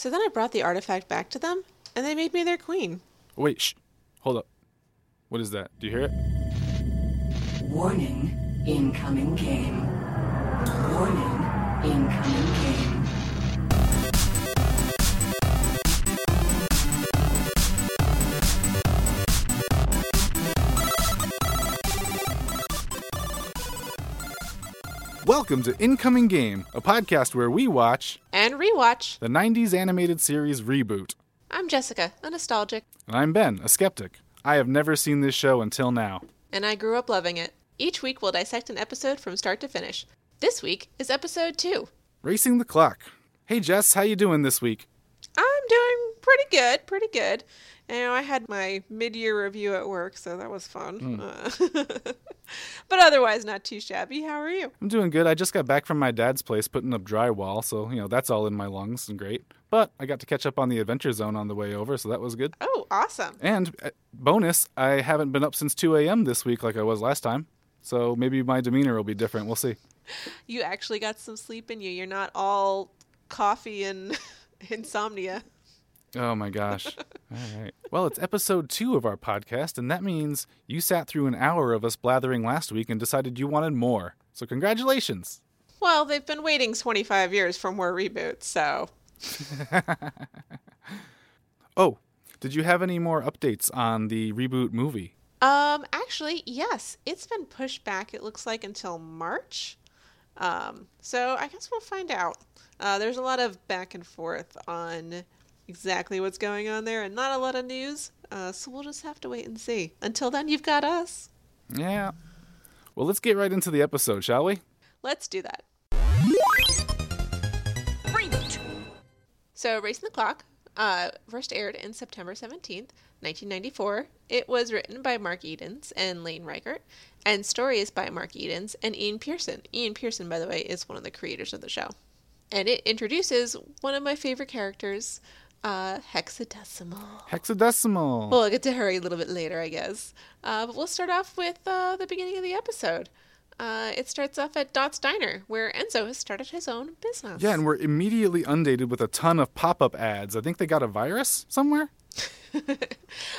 So then I brought the artifact back to them, and they made me their queen. Wait, shh. Hold up. What is that? Do you hear it? Warning, incoming game. Warning, incoming game. Welcome to Incoming Game, a podcast where we watch And rewatch. the 90s animated series Reboot. I'm Jessica, a nostalgic, And I'm Ben, a skeptic. I have never seen this show until now. and I grew up loving it. Each week we'll dissect an episode from start to finish. This week is episode two. Racing the clock. Hey Jess, how you doing this week? I'm doing pretty good, pretty good. You know, I had my mid-year review at work, so that was fun. Uh, but otherwise, not too shabby. How are you? I'm doing good. I just got back from my dad's place putting up drywall, so, you know, that's all in my lungs and great. But I got to catch up on the Adventure Zone on the way over, so that was good. Oh, awesome. And uh, bonus, I haven't been up since 2 a.m. this week like I was last time. So maybe my demeanor will be different. We'll see. You actually got some sleep in you. You're not all coffee and insomnia. Oh my gosh. All right. Well, it's episode two of our podcast, and that means you sat through an hour of us blathering last week and decided you wanted more. So, congratulations. Well, they've been waiting 25 years for more reboots, so Oh, did you have any more updates on the reboot movie? Um, actually, yes, it's been pushed back. It looks like until March. Um, so I guess we'll find out. Uh, there's a lot of back and forth on exactly what's going on there, and not a lot of news. Uh, so we'll just have to wait and see. Until then, you've got us. Yeah. Well, let's get right into the episode, shall we? Let's do that. So, Racing the Clock uh, first aired in September 17th, 1994. It was written by Mark Edens and Lane Raichert, and story is by Mark Edens and Ian Pearson. Ian Pearson, by the way, is one of the creators of the show. And it introduces one of my favorite characters, uh, Hexadecimal. Hexadecimal. Well, I'll get to her a little bit later, I guess. Uh, but we'll start off with uh, the beginning of the episode. Uh, it starts off at Dot's Diner, where Enzo has started his own business. yeah, and we're immediately undated with a ton of pop up ads. I think they got a virus somewhere.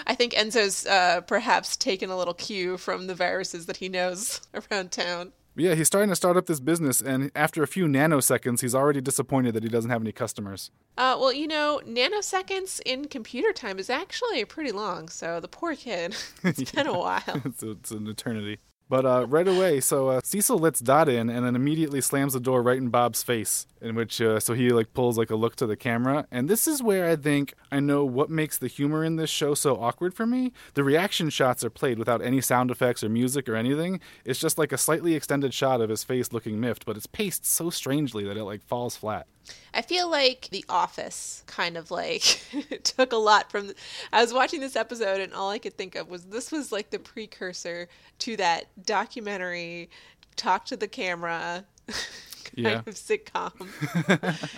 I think Enzo's uh, perhaps taken a little cue from the viruses that he knows around town. Yeah, he's starting to start up this business, and after a few nanoseconds, he's already disappointed that he doesn't have any customers. Uh, well, you know, nanoseconds in computer time is actually pretty long, so the poor kid, it's been a while. it's, it's an eternity. But uh, right away, so uh, Cecil lets Dot in, and then immediately slams the door right in Bob's face. In which, uh, so he like pulls like a look to the camera, and this is where I think I know what makes the humor in this show so awkward for me. The reaction shots are played without any sound effects or music or anything. It's just like a slightly extended shot of his face looking miffed, but it's paced so strangely that it like falls flat. I feel like The Office kind of like took a lot from. I was watching this episode, and all I could think of was this was like the precursor to that documentary, talk to the camera. kind Yeah. of sitcom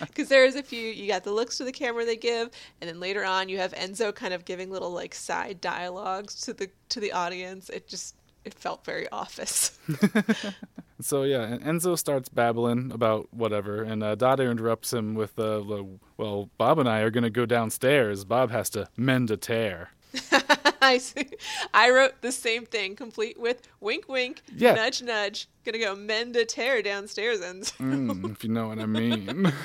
because there's a few you got the looks to the camera they give and then later on you have enzo kind of giving little like side dialogues to the to the audience it just it felt very office So yeah, and Enzo starts babbling about whatever, and uh, Dada interrupts him with, uh, the- "Well, Bob and I are gonna go downstairs. Bob has to mend a tear." I see. I wrote the same thing, complete with wink, wink, Yeah. nudge, nudge. Gonna go mend a tear downstairs, and Mm, if you know what I mean.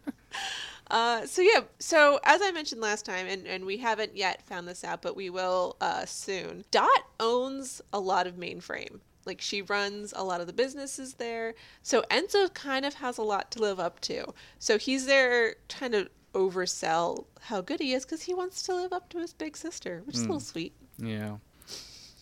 uh, so yeah. So as I mentioned last time, and and we haven't yet found this out, but we will uh, soon. Dot owns a lot of mainframe. Like she runs a lot of the businesses there. So Enzo kind of has a lot to live up to. So he's there trying to oversell how good he is because he wants to live up to his big sister, which is a little sweet. yeah,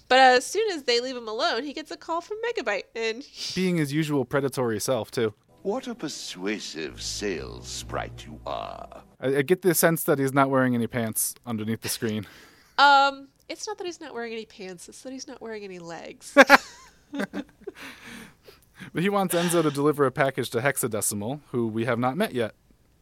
But as soon as they leave him alone, he gets a call from Megabyte, and being his usual predatory self too. What a persuasive sales sprite you are. I, I get the sense that he's not wearing any pants underneath the screen. um, it's not that he's not wearing any pants; it's that he's not wearing any legs. But he wants Enzo to deliver a package to Hexadecimal, who we have not met yet,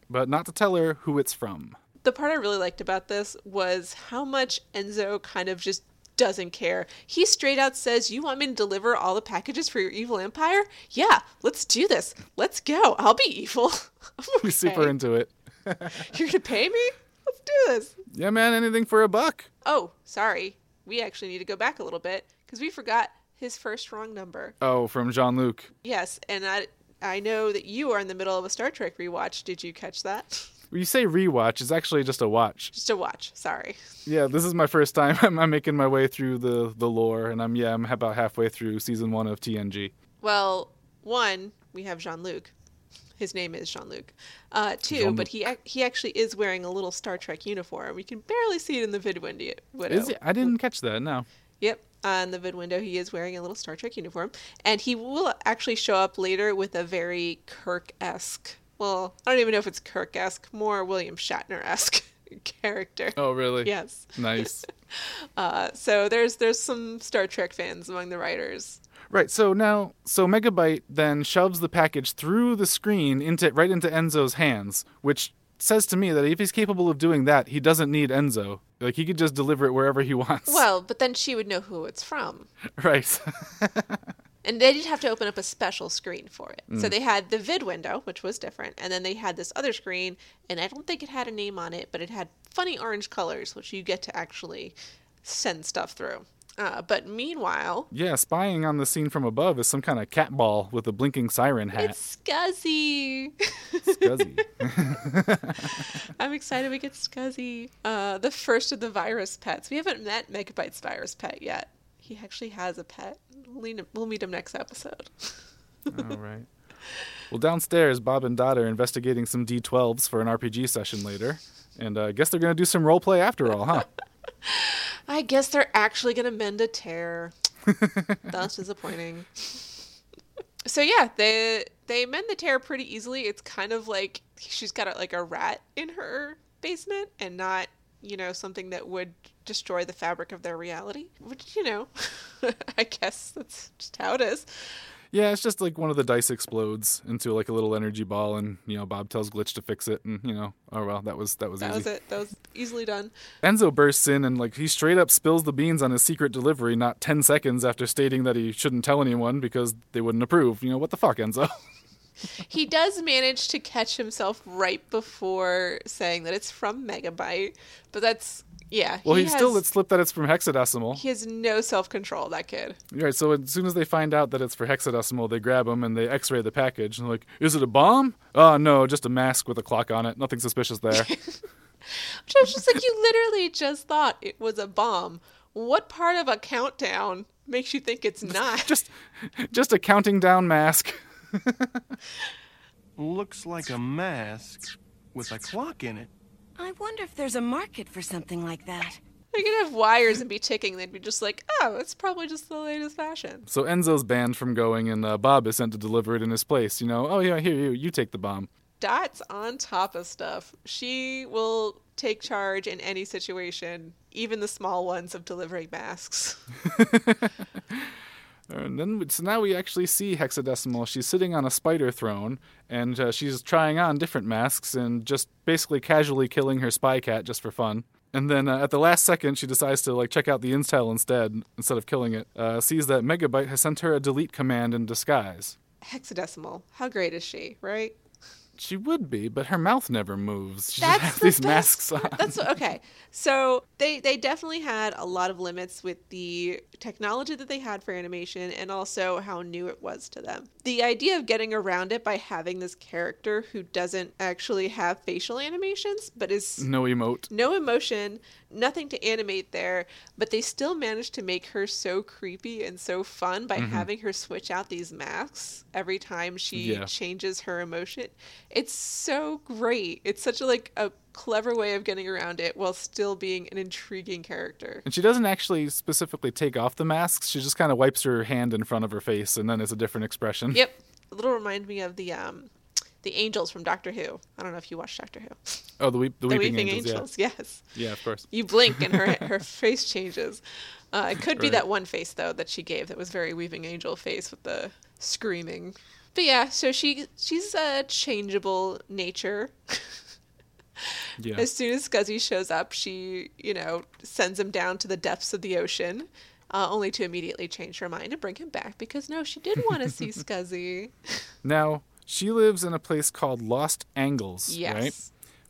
but not to tell her who it's from. the part I really liked about this was how much Enzo kind of just doesn't care. He straight out says, "You want me to deliver all the packages for your evil empire? Yeah, let's do this. Let's go. I'll be evil." I'm He's super into it. You're gonna pay me? Let's do this. Yeah, man, anything for a buck. Oh, sorry. We actually need to go back a little bit because we forgot his first wrong number. Oh, from Jean Luc. Yes, and I I know that you are in the middle of a Star Trek rewatch. Did you catch that? When you say rewatch, it's actually just a watch. Just a watch. Sorry. Yeah, this is my first time. I'm, I'm making my way through the the lore, and I'm yeah, I'm about halfway through season one of TNG. Well, one, we have Jean Luc. His name is Jean Luc. Uh, two, Jean-Luc. but he he actually is wearing a little Star Trek uniform. We can barely see it in the vid window. Is it? I didn't catch that. No. Yep. On the vid window, he is wearing a little Star Trek uniform, and he will actually show up later with a very Kirk-esque. Well, I don't even know if it's Kirk-esque, more William Shatner-esque character. Oh, really? Yes. Nice. Uh, so there's there's some Star Trek fans among the writers. Right. So now, so Megabyte then shoves the package through the screen into right into Enzo's hands, which says to me that if he's capable of doing that, he doesn't need Enzo. Like he could just deliver it wherever he wants. Well, but then she would know who it's from. right. And they did have to open up a special screen for it. So mm. they had the vid window, which was different, and then they had this other screen, and I don't think it had a name on it, but it had funny orange colors, which you get to actually send stuff through. Uh, but meanwhile, yeah, spying on the scene from above is some kind of cat ball with a blinking siren hat. it's Scuzzy. Scuzzy. I'm excited we get Scuzzy. Uh, the first of the virus pets. We haven't met Megabyte's virus pet yet. He actually has a pet. We'll meet him, we'll meet him next episode. All right. Well, downstairs, Bob and Dot are investigating some D12s for an RPG session later, and uh, I guess they're going to do some role play after all, huh? I guess they're actually gonna mend a tear. That's disappointing. So yeah, they they mend the tear pretty easily. It's kind of like she's got a, like a rat in her basement, and not you know something that would destroy the fabric of their reality. Which you know, I guess that's just how it is. Yeah, it's just like one of the dice explodes into like a little energy ball, and you know Bob tells Glitch to fix it, and you know, oh well, that was that was That easy. was it. That was easily done. Enzo bursts in and like he straight up spills the beans on his secret delivery, not ten seconds after stating that he shouldn't tell anyone because they wouldn't approve. You know what the fuck, Enzo? He does manage to catch himself right before saying that it's from Megabyte, but that's yeah. well, he, still has- let slip that it's from hexadecimal. He has no self control, that kid. Right, so as soon as they find out that it's for hexadecimal, they grab him and they X-ray the package. And like, "Is it a bomb? Oh no, just a mask with a clock on it. Nothing suspicious there." Which I was just like, you literally just thought it was a bomb. What part of a countdown makes you think it's not? just, just a counting down mask. Looks like a mask with a clock in it. I wonder if there's a market for something like that. We could have wires and be ticking. They'd be just like, oh, it's probably just the latest fashion. So Enzo's banned from going, and uh, Bob is sent to deliver it in his place. You know, oh yeah, here you, you take the bomb. Dot's on top of stuff. She will take charge in any situation, even the small ones of delivering masks. And then, so now we actually see hexadecimal. She's sitting on a spider throne, and uh, she's trying on different masks and just basically casually killing her spy cat just for fun. And then uh, at the last second, she decides to like check out the intel instead instead of killing it. Uh, sees that Megabyte has sent her a delete command in disguise. Hexadecimal. How great is she, right? She would be, but her mouth never moves. She That's just has the these masks on. That's okay. So they they definitely had a lot of limits with the technology that they had for animation and also how new it was to them. The idea of getting around it by having this character who doesn't actually have facial animations but is No emote. no emotion, nothing to animate there, but they still managed to make her so creepy and so fun by mm-hmm. having her switch out these masks every time she Yeah. changes her emotion. It's so great. It's such a like a clever way of getting around it while still being an intriguing character. And she doesn't actually specifically take off the masks. She just kind of wipes her hand in front of her face, and then it's a different expression. Yep. A little remind me of the um the angels from Doctor Who. I don't know if you watched Doctor Who. Oh, the, weep, the, The weeping, angels. angels, yes. Yeah. yeah, of course. You blink and her her face changes. Uh, it could be Right. that one face though that she gave that was very weeping angel face with the screaming. But yeah, so she she's a changeable nature. Yeah. As soon as Scuzzy shows up, she you know sends him down to the depths of the ocean, uh, only to immediately change her mind and bring him back because no, she did want to see Scuzzy. Now, she lives in a place called Lost Angles, Yes. right?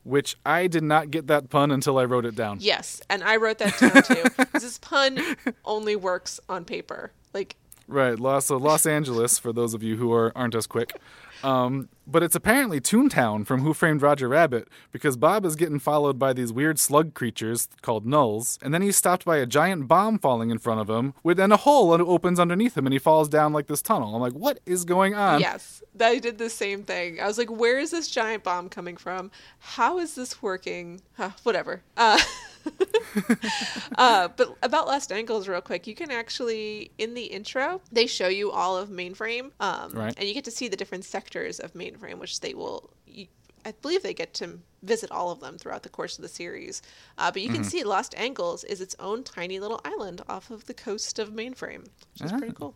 which I did not get that pun until I wrote it down. Yes, and I wrote that down too. this pun only works on paper. Like Right, Los, so Los Angeles, for those of you who are, aren't as quick. Um, but it's apparently Toontown from Who Framed Roger Rabbit because Bob is getting followed by these weird slug creatures called nulls, and then he's stopped by a giant bomb falling in front of him, with then a hole opens underneath him, and he falls down like this tunnel. I'm like, what is going on? Yes, I did the same thing. I was like, where is this giant bomb coming from? How is this working? Huh, whatever. Uh, uh, but about Lost Angles, real quick, you can actually, in the intro, they show you all of Mainframe. Um, Right. And you get to see the different sectors of Mainframe, which they will. You, I believe they get to visit all of them throughout the course of the series. Uh, but you can see Lost Angles is its own tiny little island off of the coast of Mainframe, which is pretty cool.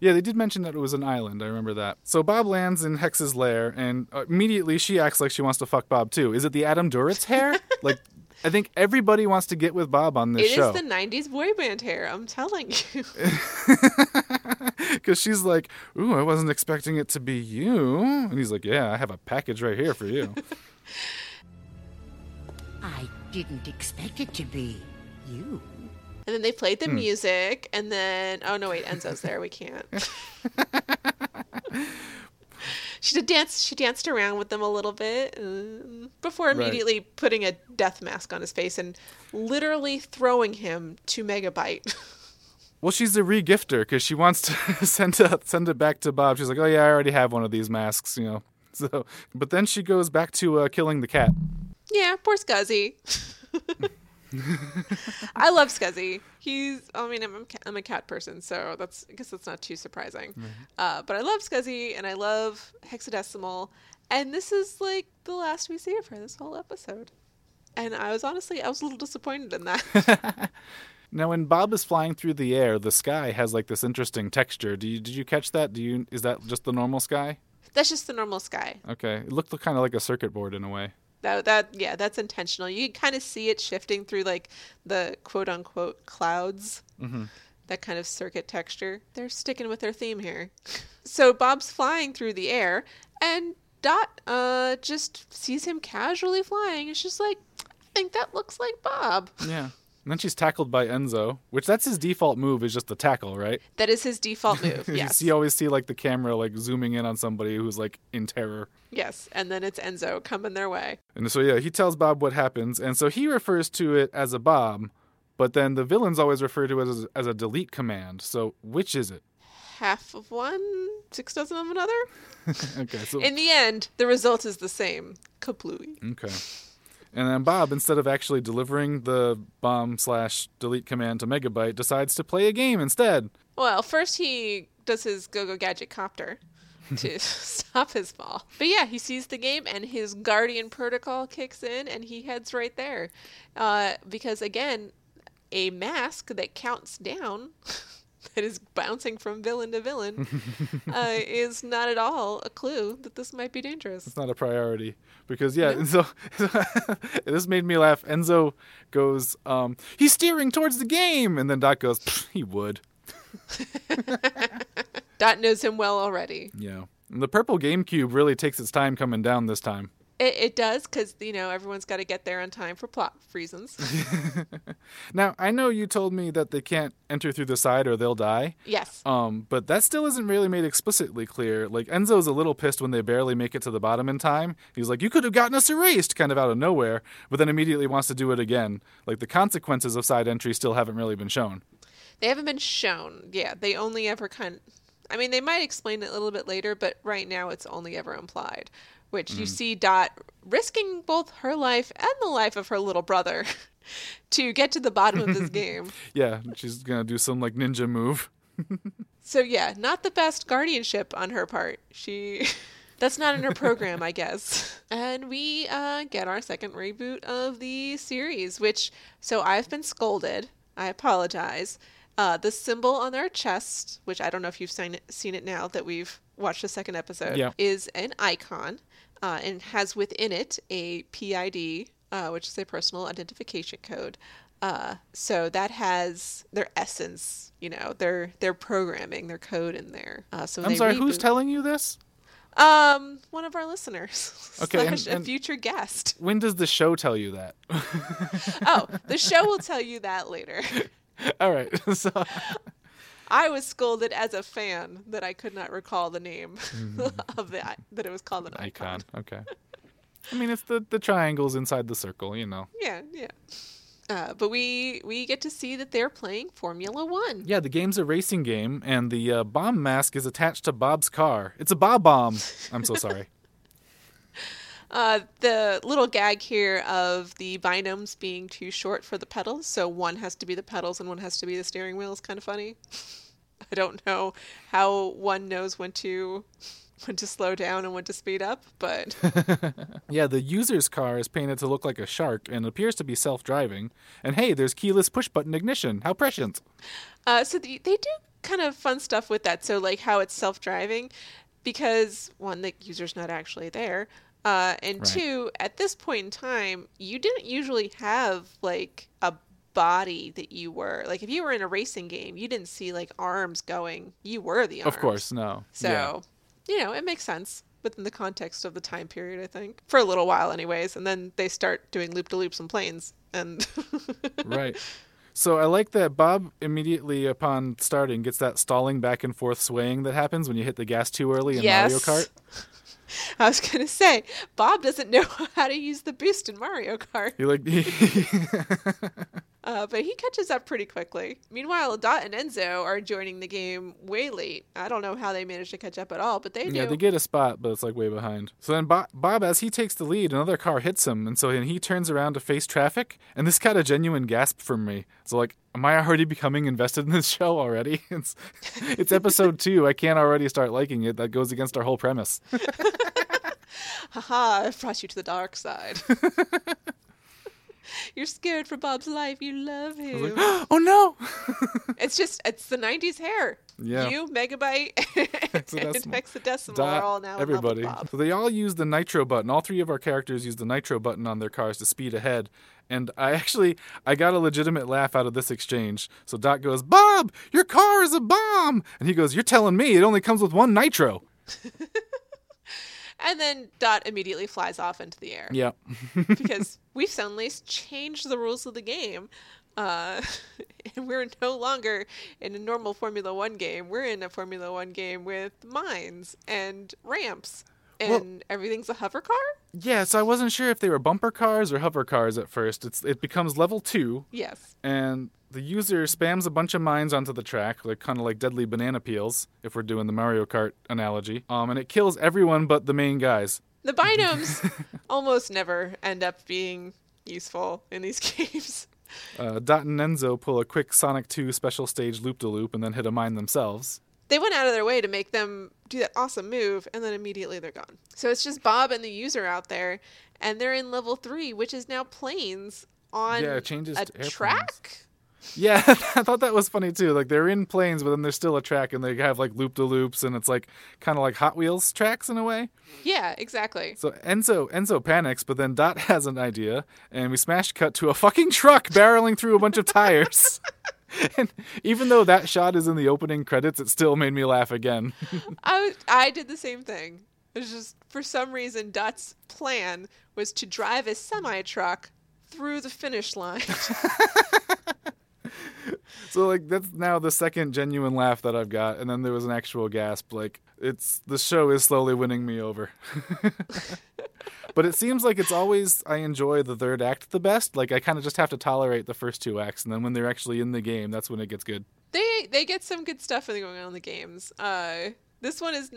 Yeah, they did mention that it was an island. I remember that. So Bob lands in Hex's lair, and uh, immediately she acts like she wants to fuck Bob too. Is it the Adam Duritz hair? like, I think everybody wants to get with Bob on this It is show. the 90s boy band hair, I'm telling you. Because she's like, Ooh, I wasn't expecting it to be you. And he's like, Yeah, I have a package right here for you. I didn't expect it to be you. And then they played Hmm. the music, and then oh no, wait, Enzo's there. We can't. she did dance. She danced around with them a little bit um, before Right. immediately putting a death mask on his face and literally throwing him to Megabyte. well, she's a regifter because she wants to send it, send it back to Bob. She's like, Oh, yeah, I already have one of these masks, you know. So, but then she goes back to uh, killing the cat. yeah, poor Scuzzy. I love Scuzzy. He's, I mean, I'm, a I'm a cat person, so that's, I guess that's not too surprising. Uh, but I love Scuzzy and I love Hexadecimal. And this is like the last we see of her this whole episode. And I was honestly, I was a little disappointed in that. Now, when Bob is flying through the air, the sky has like this interesting texture. Do you did you catch that? Do you is that just the normal sky? that's just the normal sky. Okay, it looked kind of like a circuit board in a way. That, that, yeah, that's intentional. You can kind of see it shifting through like the quote unquote clouds. that kind of circuit texture. They're sticking with their theme here. So Bob's flying through the air, and Dot uh, just sees him casually flying. It's just like, I think that looks like Bob. Yeah. And then she's tackled by Enzo, which that's his default move is just the tackle, right? That is his default move. Yes. you always see like the camera like zooming in on somebody who's like in terror. Yes. And then it's Enzo coming their way. And so yeah, he tells Bob what happens, and so he refers to it as a bomb, but then the villains always refer to it as, as a delete command. So which is it? Half of one, six dozen of another. Okay, so In the end, the result is the same. Kaplooey. Okay. And then Bob, instead of actually delivering the bomb slash delete command to Megabyte, decides to play a game instead. Well, first he does his go go gadget copter to stop his fall. But yeah, he sees the game and his guardian protocol kicks in and he heads right there. Uh, because again, a mask that counts down. That is bouncing from villain to villain uh, is not at all a clue that this might be dangerous. It's not a priority because yeah. And so this made me laugh. Enzo goes, um, "He's steering towards the game," and then Dot goes, "He would." Dot knows him well already. Yeah. And the purple GameCube really takes its time coming down this time. It, it does because you know everyone's got to get there on time for plot reasons. Now I know you told me that they can't enter through the side or they'll die. yes. Um, but that still isn't really made explicitly clear. Like Enzo's a little pissed when they barely make it to the bottom in time. He's like, "You could have gotten us erased," kind of out of nowhere, but then immediately wants to do it again. Like the consequences of side entry still haven't really been shown. They haven't been shown. Yeah, they only ever kind I mean, they might explain it a little bit later, but right now it's only ever implied. Which you see Dot risking both her life and the life of her little brother to get to the bottom of this game. Yeah, she's gonna do some like ninja move. So yeah, not the best guardianship on her part. She that's not in her program, I guess. And we uh, get our second reboot of the series, which so I've been scolded. I apologize. Uh, the symbol on their chest, which I don't know if you've seen it, seen it now that we've watched the second episode, Yeah. is an icon uh, and has within it a PID, uh, which is a personal identification code. Uh, so that has their essence, you know, their their programming, their code in there. Uh, so I'm sorry, who's telling you this? Um, one of our listeners. Okay, and- and- a future guest. When does the show tell you that? Oh, the show will tell you that later. All right. So I was scolded as a fan that I could not recall the name of that that it was called an icon. icon. Okay. I mean, it's the the triangles inside the circle. You know. Yeah, yeah. Uh, but we we get to see that they're playing Formula One. Yeah, the game's a racing game, and the uh, bomb mask is attached to Bob's car. It's a Bob bomb. I'm so sorry. Uh, the little gag here of the binomes being too short for the pedals, so one has to be the pedals and one has to be the steering wheel is kind of funny. I don't know how one knows when to when to slow down and when to speed up, but Yeah, the user's car is painted to look like a shark and appears to be self-driving. And hey, there's keyless push-button ignition. How prescient. Uh, so the, they do kind of fun stuff with that. So like how it's self-driving, because one, the user's not actually there, uh, and Right. two, at this point in time, you didn't usually have like body that you were like if you were in a racing game, you didn't see like arms going. You were the arms. Of course, no. So Yeah. you know it makes sense within the context of the time period. I think for a little while, anyways, and then they start doing loop de loops and planes and. right. So I like that Bob immediately upon starting gets that stalling back and forth swaying that happens when you hit the gas too early in Mario Yes. Kart. I was gonna say, Bob doesn't know how to use the boost in Mario Kart, You like uh, but he catches up pretty quickly. Meanwhile, Dot and Enzo are joining the game way late. I don't know how they managed to catch up at all, but they do. Yeah, they get a spot, but it's like way behind. So then Bob, Bob, as he takes the lead, another car hits him, and so he turns around to face traffic, and this got a genuine gasp from me. So like, am I already becoming invested in this show already? It's it's episode two. I can't already start liking it. That goes against our whole premise. Haha, I've brought you to the dark side. You're scared for Bob's life. You love him. oh no! it's just, it's the 90s hair. Yeah. You, Megabyte, and Hexadecimal. Hexadecimal Dot, are all now everybody. in love with Bob. So they all use the nitro button. All three of our characters use the nitro button on their cars to speed ahead. And I actually I got a legitimate laugh out of this exchange. So Dot goes, "Bob, your car is a bomb," and he goes, "You're telling me it only comes with one nitro?" And then Dot immediately flies off into the air. Yeah, because we've suddenly changed the rules of the game. Uh, and we're no longer in a normal Formula One game. We're in a Formula One game with mines and ramps, and Well- everything's a hover car. yeah. So I wasn't sure if they were bumper cars or hover cars at first. It's it becomes level two, Yes. and the user spams a bunch of mines onto the track, like kind of like deadly banana peels, if we're doing the Mario Kart analogy. Um, and it kills everyone but the main guys. The binomes almost never end up being useful in these games. Uh, Dot and Enzo pull a quick Sonic 2 special stage loop de loop and then hit a mine themselves. They went out of their way to make them do that awesome move, and then immediately they're gone. So it's just Bob and the user out there, and they're in level three, which is now planes on Yeah, it changes a track. Yeah, I thought that was funny too. Like they're in planes, but then there's still a track, and they have like loop de loops, and it's like kind of like Hot Wheels tracks in a way. Yeah, exactly. So Enzo Enzo panics, but then Dot has an idea, and we smash cut to a fucking truck barreling through a bunch of tires. and even though that shot is in the opening credits, it still made me laugh again. I I did the same thing. It was just for some reason Dot's plan was to drive a semi truck through the finish line. So like that's now the second genuine laugh that I've got, and then there was an actual gasp. Like it's the show is slowly winning me over. but it seems like it's always I enjoy the third act the best. Like I kind of just have to tolerate the first two acts, and then when they're actually in the game, that's when it gets good. they they get some good stuff going on in the games. Uh, this one is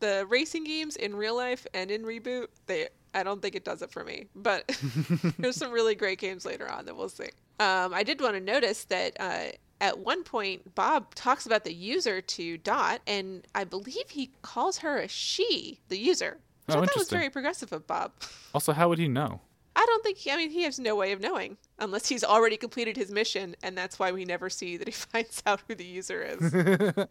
the racing games in real life and in reboot. They I don't think it does it for me, but there's some really great games later on that we'll see. Um, I did want to notice that. Uh, at one point, Bob talks about the user to Dot, and I believe he calls her a she, the user. Which Oh, thought was very progressive of Bob. Also, how would he know? I don't think. I mean, he has no way of knowing unless he's already completed his mission, and that's why we never see that he finds out who the user is.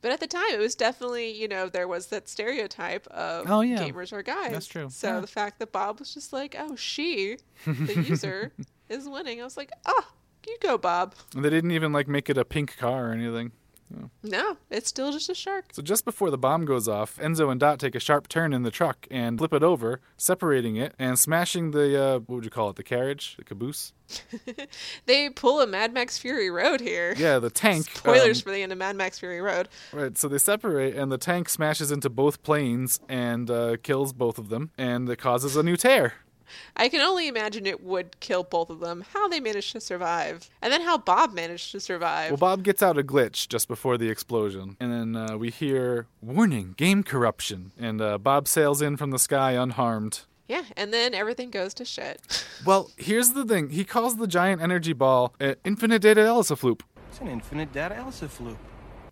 but at the time, it was definitely you know there was that stereotype of Oh, yeah. gamers are guys. That's true. So Yeah. the fact that Bob was just like, oh, she, the user, is winning. I was like, oh, you go, Bob. And they didn't even like make it a pink car or anything. No, it's still just a shark. So just before the bomb goes off, Enzo and Dot take a sharp turn in the truck and flip it over, separating it and smashing the uh, what would you call it? The carriage, the caboose. They pull a Mad Max Fury Road here. Yeah, the tank. Spoilers um, for the end of Mad Max Fury Road. Right, so they separate, and the tank smashes into both planes and uh, kills both of them, and it causes a new tear. I can only imagine it would kill both of them. How they managed to survive, and then how Bob managed to survive. Well, Bob gets out a glitch just before the explosion, and then uh, we hear "Warning: Game corruption," and uh, Bob sails in from the sky unharmed. yeah, and then everything goes to shit. Well, here's the thing: he calls the giant energy ball an infinite data Elisafloop, It's an infinite data Elsa floop.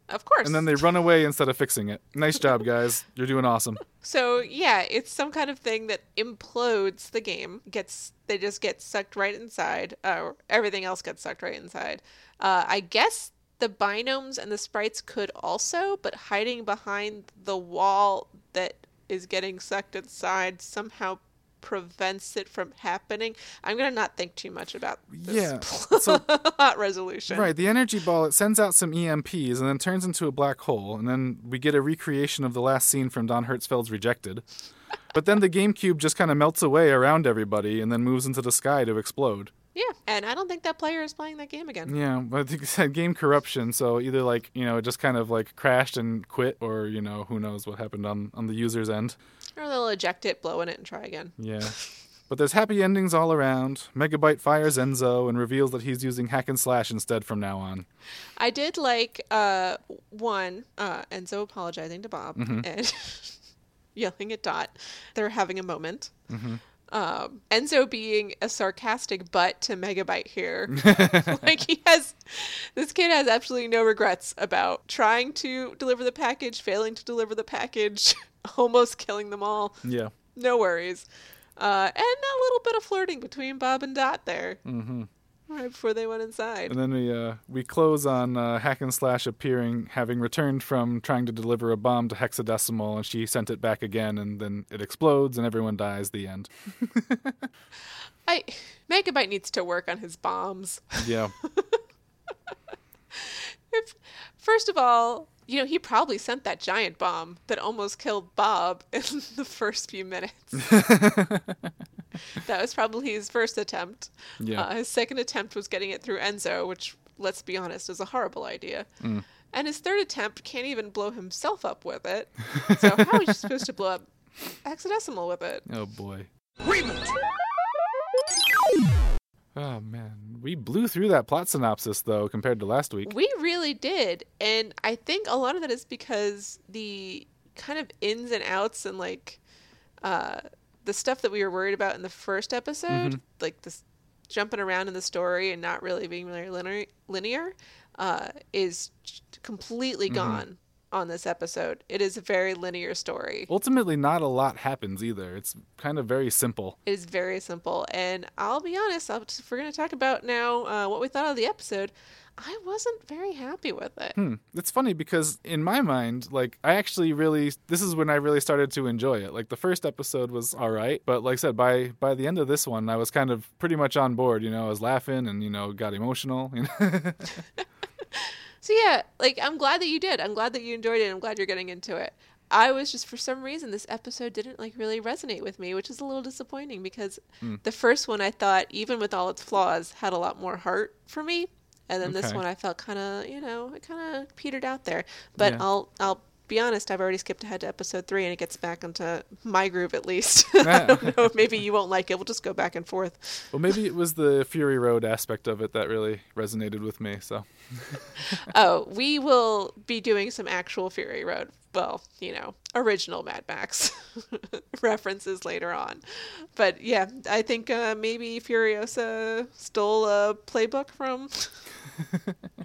Of course. and then they run away instead of fixing it. Nice job, guys! You're doing awesome. So yeah, it's some kind of thing that implodes the game. Gets they just get sucked right inside. Uh, everything else gets sucked right inside. Uh, I guess the binomes and the sprites could also, but hiding behind the wall that is getting sucked inside somehow prevents it from happening. I'm gonna not think too much about this Yeah, so- resolution. Right, the energy ball it sends out some EMPs and then turns into a black hole, and then we get a recreation of the last scene from Don Hertzfeldt's Rejected. But then the GameCube just kind of melts away around everybody and then moves into the sky to explode. Yeah, and I don't think that player is playing that game again. Yeah, but I think it said game corruption, so either like you know it just kind of like crashed and quit, or you know who knows what happened on on the user's end. Or they'll eject it, blow in it, and try again. Yeah. But there's happy endings all around. Megabyte fires Enzo and reveals that he's using hack and slash instead from now on. I did like uh one uh Enzo apologizing to Bob and yelling at Dot. They're having a moment. Um, Enzo being a sarcastic butt to Megabyte here. like he has, this kid has absolutely no regrets about trying to deliver the package, failing to deliver the package, almost killing them all. Yeah. No worries. Uh, and a little bit of flirting between Bob and Dot there. Mm-hmm. Right before they went inside. And then we uh, we close on uh, Hack and Slash appearing, having returned from trying to deliver a bomb to Hexadecimal, and she sent it back again, and then it explodes, and everyone dies. The end. I Megabyte needs to work on his bombs. Yeah. If, first of all, you know, he probably sent that giant bomb that almost killed Bob in the first few minutes. that was probably his first attempt. Yeah. Uh, his second attempt was getting it through Enzo, which, let's be honest, is a horrible idea. Mm. And his third attempt can't even blow himself up with it. So how is he supposed to blow up hexadecimal with it? oh boy. Oh man, we blew through that plot synopsis though compared to last week. We really did. And I think a lot of that is because the kind of ins and outs and like uh the stuff that we were worried about in the first episode, like this jumping around in the story and not really being really linear, linear uh, is completely gone on this episode. It is a very linear story. Ultimately, not a lot happens either. It's kind of very simple. It is very simple. And I'll be honest, I'll, if we're going to talk about now uh, what we thought of the episode, I wasn't very happy with it. Hmm. It's funny because in my mind, like I actually really this is when I really started to enjoy it. Like the first episode was all right, but like I said, by by the end of this one, I was kind of pretty much on board. You know, I was laughing and you know got emotional. You know? So yeah, like I'm glad that you did. I'm glad that you enjoyed it. I'm glad you're getting into it. I was just for some reason this episode didn't like really resonate with me, which is a little disappointing because hmm. the first one I thought even with all its flaws had a lot more heart for me. And then this one I felt kind of, you know, it kind of petered out there. But Yeah. I'll I'll be honest, I've already skipped ahead to episode 3 and it gets back into my groove at least. I don't know, maybe you won't like it. We'll just go back and forth. well, maybe it was the Fury Road aspect of it that really resonated with me. So Oh, we will be doing some actual Fury Road. Well, you know, original Mad Max references later on. But yeah, I think uh, maybe Furiosa stole a playbook from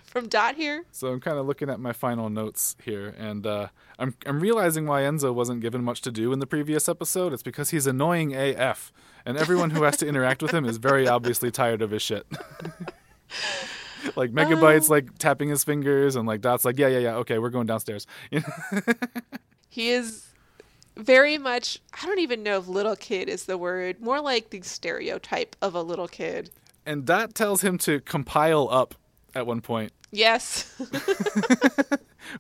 from Dot here. So I'm kind of looking at my final notes here, and uh, I'm I'm realizing why Enzo wasn't given much to do in the previous episode. It's because he's annoying AF, and everyone who has to interact with him is very obviously tired of his shit. like Megabytes, like tapping his fingers, and like Dot's like, yeah, yeah, yeah, okay, we're going downstairs. You know? He is very much I don't even know if little kid is the word, more like the stereotype of a little kid. and Dot tells him to compile up at one point, Yes.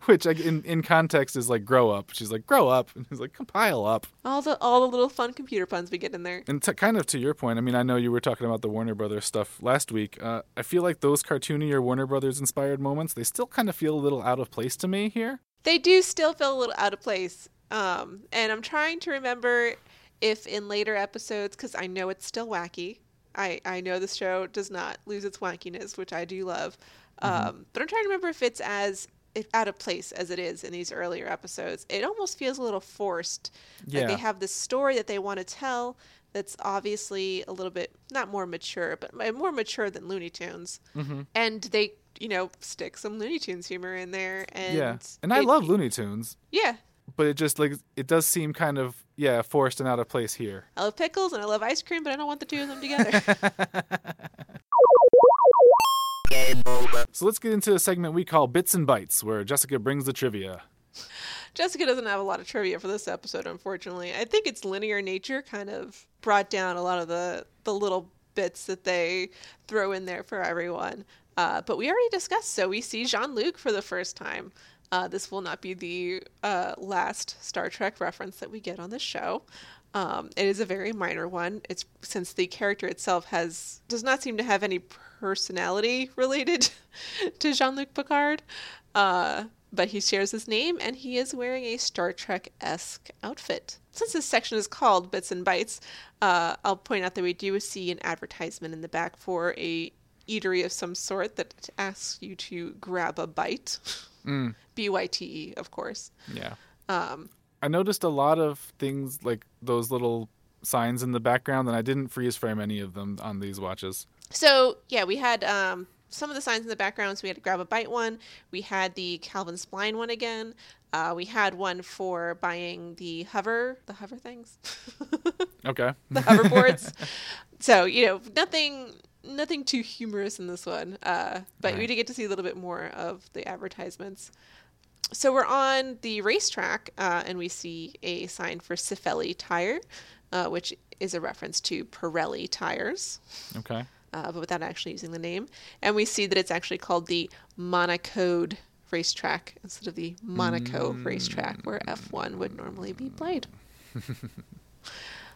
which like, in in context is like grow up. She's like grow up, and he's like compile up. all the all the little fun computer puns we get in there. And to, kind of to your point, I mean, I know you were talking about the Warner Brothers stuff last week. Uh, I feel like those cartoony or Warner Brothers inspired moments, they still kind of feel a little out of place to me here. They do still feel a little out of place. Um, and I'm trying to remember if in later episodes, because I know it's still wacky. I, I know this show does not lose its wackiness, which I do love. Um, but I'm trying to remember if it's as if out of place as it is in these earlier episodes. It almost feels a little forced. Like Yeah. they have this story that they want to tell that's obviously a little bit not more mature, but more mature than Looney Tunes. Mm-hmm. And they, you know, stick some Looney Tunes humor in there. And yeah, and I it- love Looney Tunes, Yeah, but it just like it does seem kind of yeah forced and out of place here. I love pickles and I love ice cream, but I don't want the two of them together. So let's get into a segment we call Bits and Bites, where Jessica brings the trivia. Jessica doesn't have a lot of trivia for this episode, unfortunately. I think its linear nature kind of brought down a lot of the, the little bits that they throw in there for everyone. Uh, but we already discussed, so we see Jean Luc for the first time. Uh, this will not be the uh, last Star Trek reference that we get on this show. Um, it is a very minor one. It's since the character itself has does not seem to have any personality related to Jean Luc Picard. Uh, but he shares his name and he is wearing a Star Trek esque outfit. Since this section is called Bits and Bites, uh, I'll point out that we do see an advertisement in the back for a eatery of some sort that asks you to grab a bite. B Y T E, of course. Yeah. Um, I noticed a lot of things like those little signs in the background, and I didn't freeze frame any of them on these watches. So yeah, we had um, some of the signs in the background. So we had to grab a bite one. We had the Calvin Spline one again. Uh, we had one for buying the hover, the hover things, Okay. the hoverboards. so you know, nothing, nothing too humorous in this one. Uh, but we did get to see a little bit more of the advertisements. So we're on the racetrack, uh, and we see a sign for Cifelli tire, uh, which is a reference to Pirelli tires okay. uh, but without actually using the name. And we see that it's actually called the Monocode racetrack instead of the Monaco racetrack where F1 would normally be played.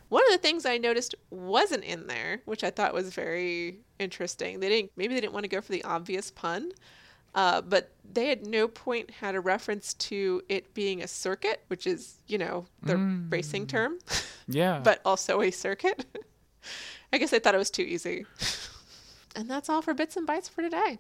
One of the things I noticed wasn't in there, which I thought was very interesting. They didn't maybe they didn't want to go for the obvious pun. Uh, but they at no point had a reference to it being a circuit, which is, you know, the racing term, Yeah. but also a circuit. I guess I thought it was too easy. And that's all for bits and bytes for today.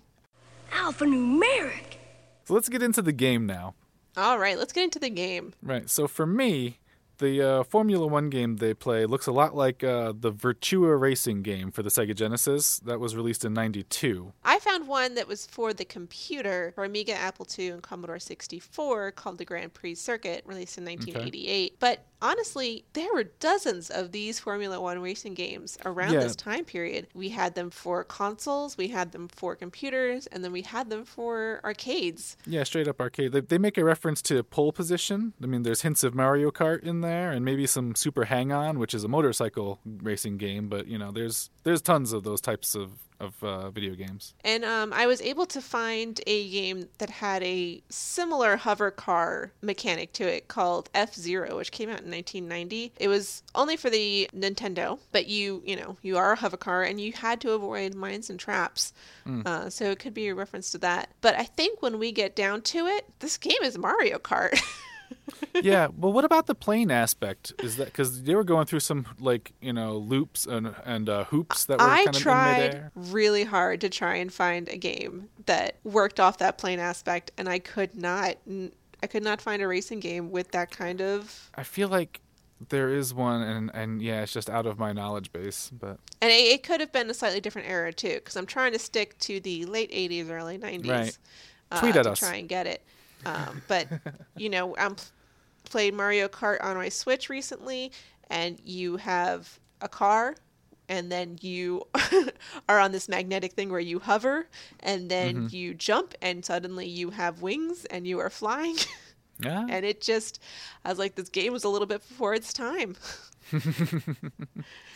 Alphanumeric. so let's get into the game now. All right, let's get into the game. Right. So for me, the uh, Formula One game they play looks a lot like uh, the Virtua Racing game for the Sega Genesis that was released in '92. I found one that was for the computer for Amiga, Apple II, and Commodore 64 called the Grand Prix Circuit, released in 1988. But honestly, there were dozens of these Formula One racing games around Yeah. this time period. We had them for consoles, we had them for computers, and then we had them for arcades. Yeah, straight up arcade. They, they make a reference to pole position. I mean, there's hints of Mario Kart in there, and maybe some Super Hang On, which is a motorcycle racing game. But you know, there's there's tons of those types of of uh, video games. And um, I was able to find a game that had a similar hover car mechanic to it called F Zero, which came out in 1990. It was only for the Nintendo, but you, you know, you are a hover car and you had to avoid mines and traps. Uh, so it could be a reference to that. But I think when we get down to it, this game is Mario Kart. yeah. Well, what about the plane aspect? Is that because they were going through some like you know loops and and uh, hoops that were I kind of tried really hard to try and find a game that worked off that plane aspect, and I could not. I could not find a racing game with that kind of. I feel like there is one, and and yeah, it's just out of my knowledge base. But And it, it could have been a slightly different era too, because I'm trying to stick to the late '80s, early '90s. Right. Uh, Tweet at to us. try and get it. Um, but you know, I'm played Mario Kart on my Switch recently, and you have a car, and then you are on this magnetic thing where you hover, and then Mm-hmm. you jump, and suddenly you have wings, and you are flying. yeah, and it just, I was like, this game was a little bit before its time.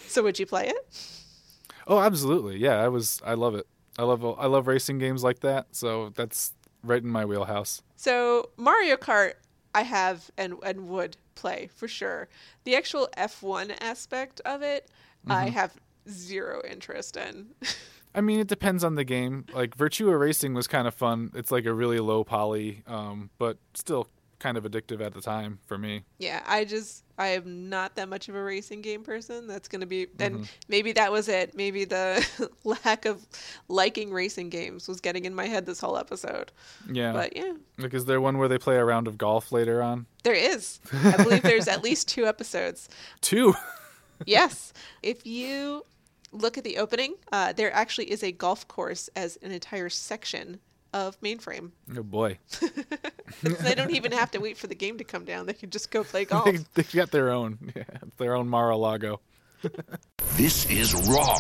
so would you play it? oh, absolutely, yeah. I was, I love it. I love I love racing games like that, so that's right in my wheelhouse. So Mario Kart, I have and and would play for sure. The actual F1 aspect of it, I have zero interest in. I mean, it depends on the game. Like Virtua Racing was kind of fun. It's like a really low poly, um, but still kind of addictive at the time for me. yeah, I just I am not that much of a racing game person. That's gonna be and maybe that was it. Maybe the lack of liking racing games was getting in my head this whole episode. Yeah. But yeah, Like, is there one where they play a round of golf later on? there is. I believe there's at least two episodes. Two. yes. If you look at the opening, uh, there actually is a golf course as an entire section of mainframe. oh boy. They don't even have to wait for the game to come down. They can just go play golf. they, they got their own, yeah, their own Mar-a-Lago. This is wrong.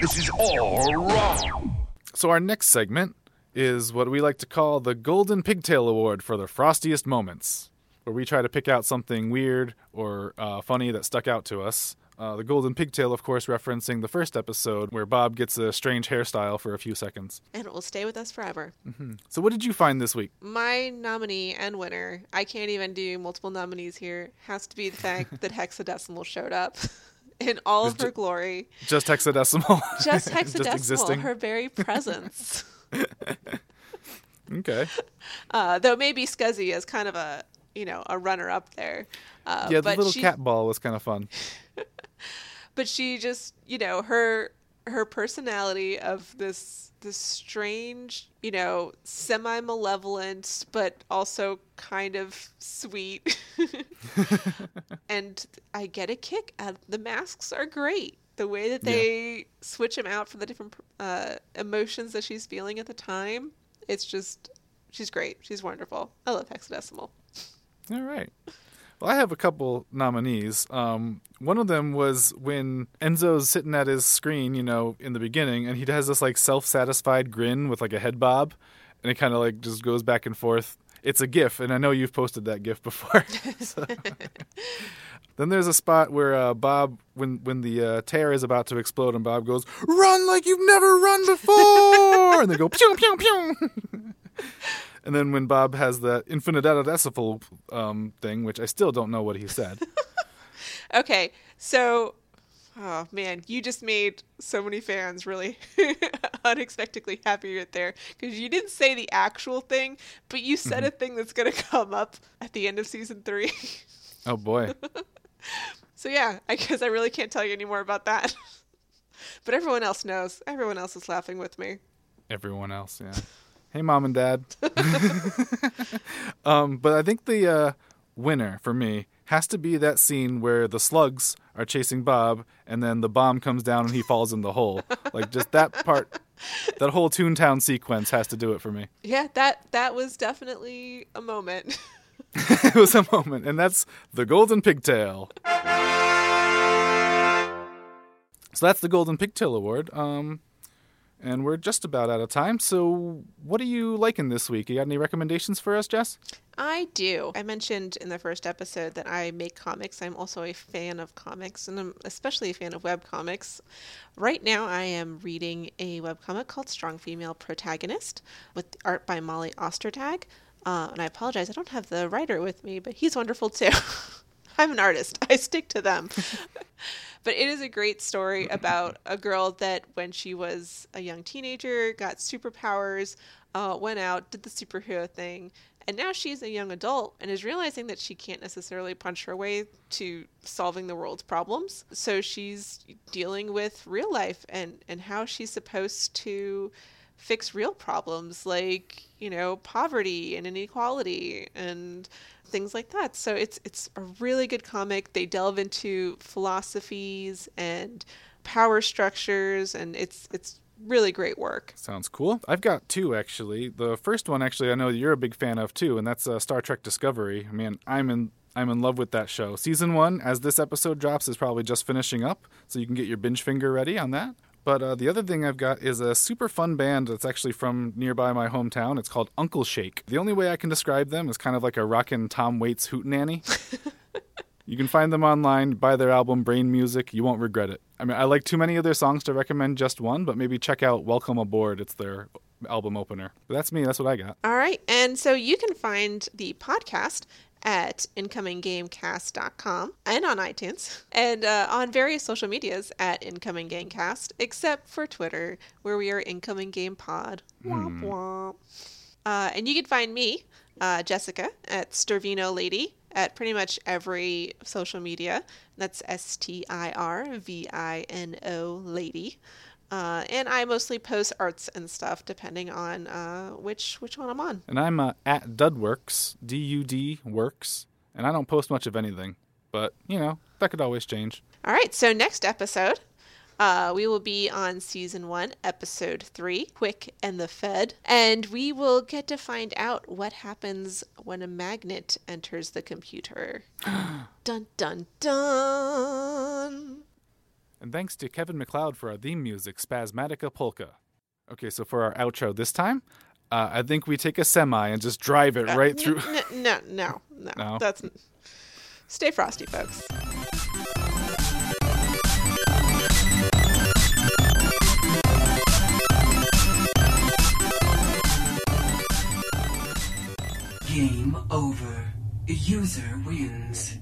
This is all wrong. So our next segment is what we like to call the Golden Pigtail Award for the frostiest moments, where we try to pick out something weird or uh, funny that stuck out to us. Uh, the Golden Pigtail, of course, referencing the first episode where Bob gets a strange hairstyle for a few seconds. And it will stay with us forever. So, what did you find this week? My nominee and winner, I can't even do multiple nominees here, has to be the fact that Hexadecimal showed up in all of her glory. Just hexadecimal. Just Hexadecimal, just existing. her very presence. okay. Uh, though maybe Scuzzy is kind of a, you know, a runner up there. Uh, Yeah, the but little she, cat ball was kind of fun. but she just you know her her personality of this this strange you know semi malevolent but also kind of sweet. And i get a kick out the masks are great. The way that they switch them out for the different uh, emotions that she's feeling at the time it's just she's great. She's wonderful. I love hexadecimal. All right. Well, I have a couple nominees. Um, one of them was when Enzo's sitting at his screen, you know, in the beginning, and he has this like self-satisfied grin with like a head bob, and it kind of like just goes back and forth. It's a GIF, and I know you've posted that GIF before. So- Then there's a spot where uh, Bob, when when the uh, tear is about to explode, and Bob goes, "Run like you've never run before," and they go, "Pew pew pew." And then when Bob has the infinitesimal um, thing, which I still don't know what he said. Okay, so oh man, you just made so many fans really unexpectedly happy right there because you didn't say the actual thing, but you said a thing that's gonna come up at the end of season three. oh boy. so yeah, I guess I really can't tell you any more about that. but everyone else knows. Everyone else is laughing with me. Everyone else, yeah. Hey, mom and dad. um, but I think the uh, winner for me has to be that scene where the slugs are chasing Bob, and then the bomb comes down and he falls in the hole. Like just that part, that whole Toontown sequence has to do it for me. Yeah, that that was definitely a moment. it was a moment, and that's the Golden Pigtail. So that's the Golden Pigtail Award. Um, and we're just about out of time. So, what are you liking this week? You got any recommendations for us, Jess? I do. I mentioned in the first episode that I make comics. I'm also a fan of comics, and I'm especially a fan of web comics. Right now, I am reading a web comic called Strong Female Protagonist with art by Molly Ostertag. Uh, and I apologize, I don't have the writer with me, but he's wonderful too. I'm an artist, I stick to them. but it is a great story about a girl that, when she was a young teenager, got superpowers, uh, went out, did the superhero thing, and now she's a young adult and is realizing that she can't necessarily punch her way to solving the world's problems. So she's dealing with real life and, and how she's supposed to fix real problems like, you know, poverty and inequality and things like that. So it's it's a really good comic. They delve into philosophies and power structures and it's it's really great work. Sounds cool. I've got two actually. The first one actually I know you're a big fan of too, and that's uh, Star Trek Discovery. I mean, I'm in I'm in love with that show. Season one, as this episode drops, is probably just finishing up, so you can get your binge finger ready on that. But uh, the other thing I've got is a super fun band that's actually from nearby my hometown. It's called Uncle Shake. The only way I can describe them is kind of like a rockin' Tom Waits hootenanny. You can find them online, buy their album Brain Music. You won't regret it. I mean, I like too many of their songs to recommend just one, but maybe check out Welcome Aboard. It's their album opener. But that's me. That's what I got. All right. And so you can find the podcast at incominggamecast.com and on iTunes and uh, on various social medias at Incoming Gamecast, except for Twitter, where we are Incoming Game Pod. Womp womp. Uh, and you can find me, uh, Jessica, at Stirvino Lady at pretty much every social media. That's S T I R V I N O Lady. Uh, and I mostly post arts and stuff depending on uh, which which one I'm on. And I'm uh, at Dudworks, D U D Works. And I don't post much of anything. But, you know, that could always change. All right, so next episode, uh, we will be on season one, episode three, Quick and the Fed. And we will get to find out what happens when a magnet enters the computer. dun dun dun. And thanks to Kevin MacLeod for our theme music, Spasmatica Polka. Okay, so for our outro this time, uh, I think we take a semi and just drive it right through. N- no, no, no, No? That's stay frosty, folks. Game over. User wins.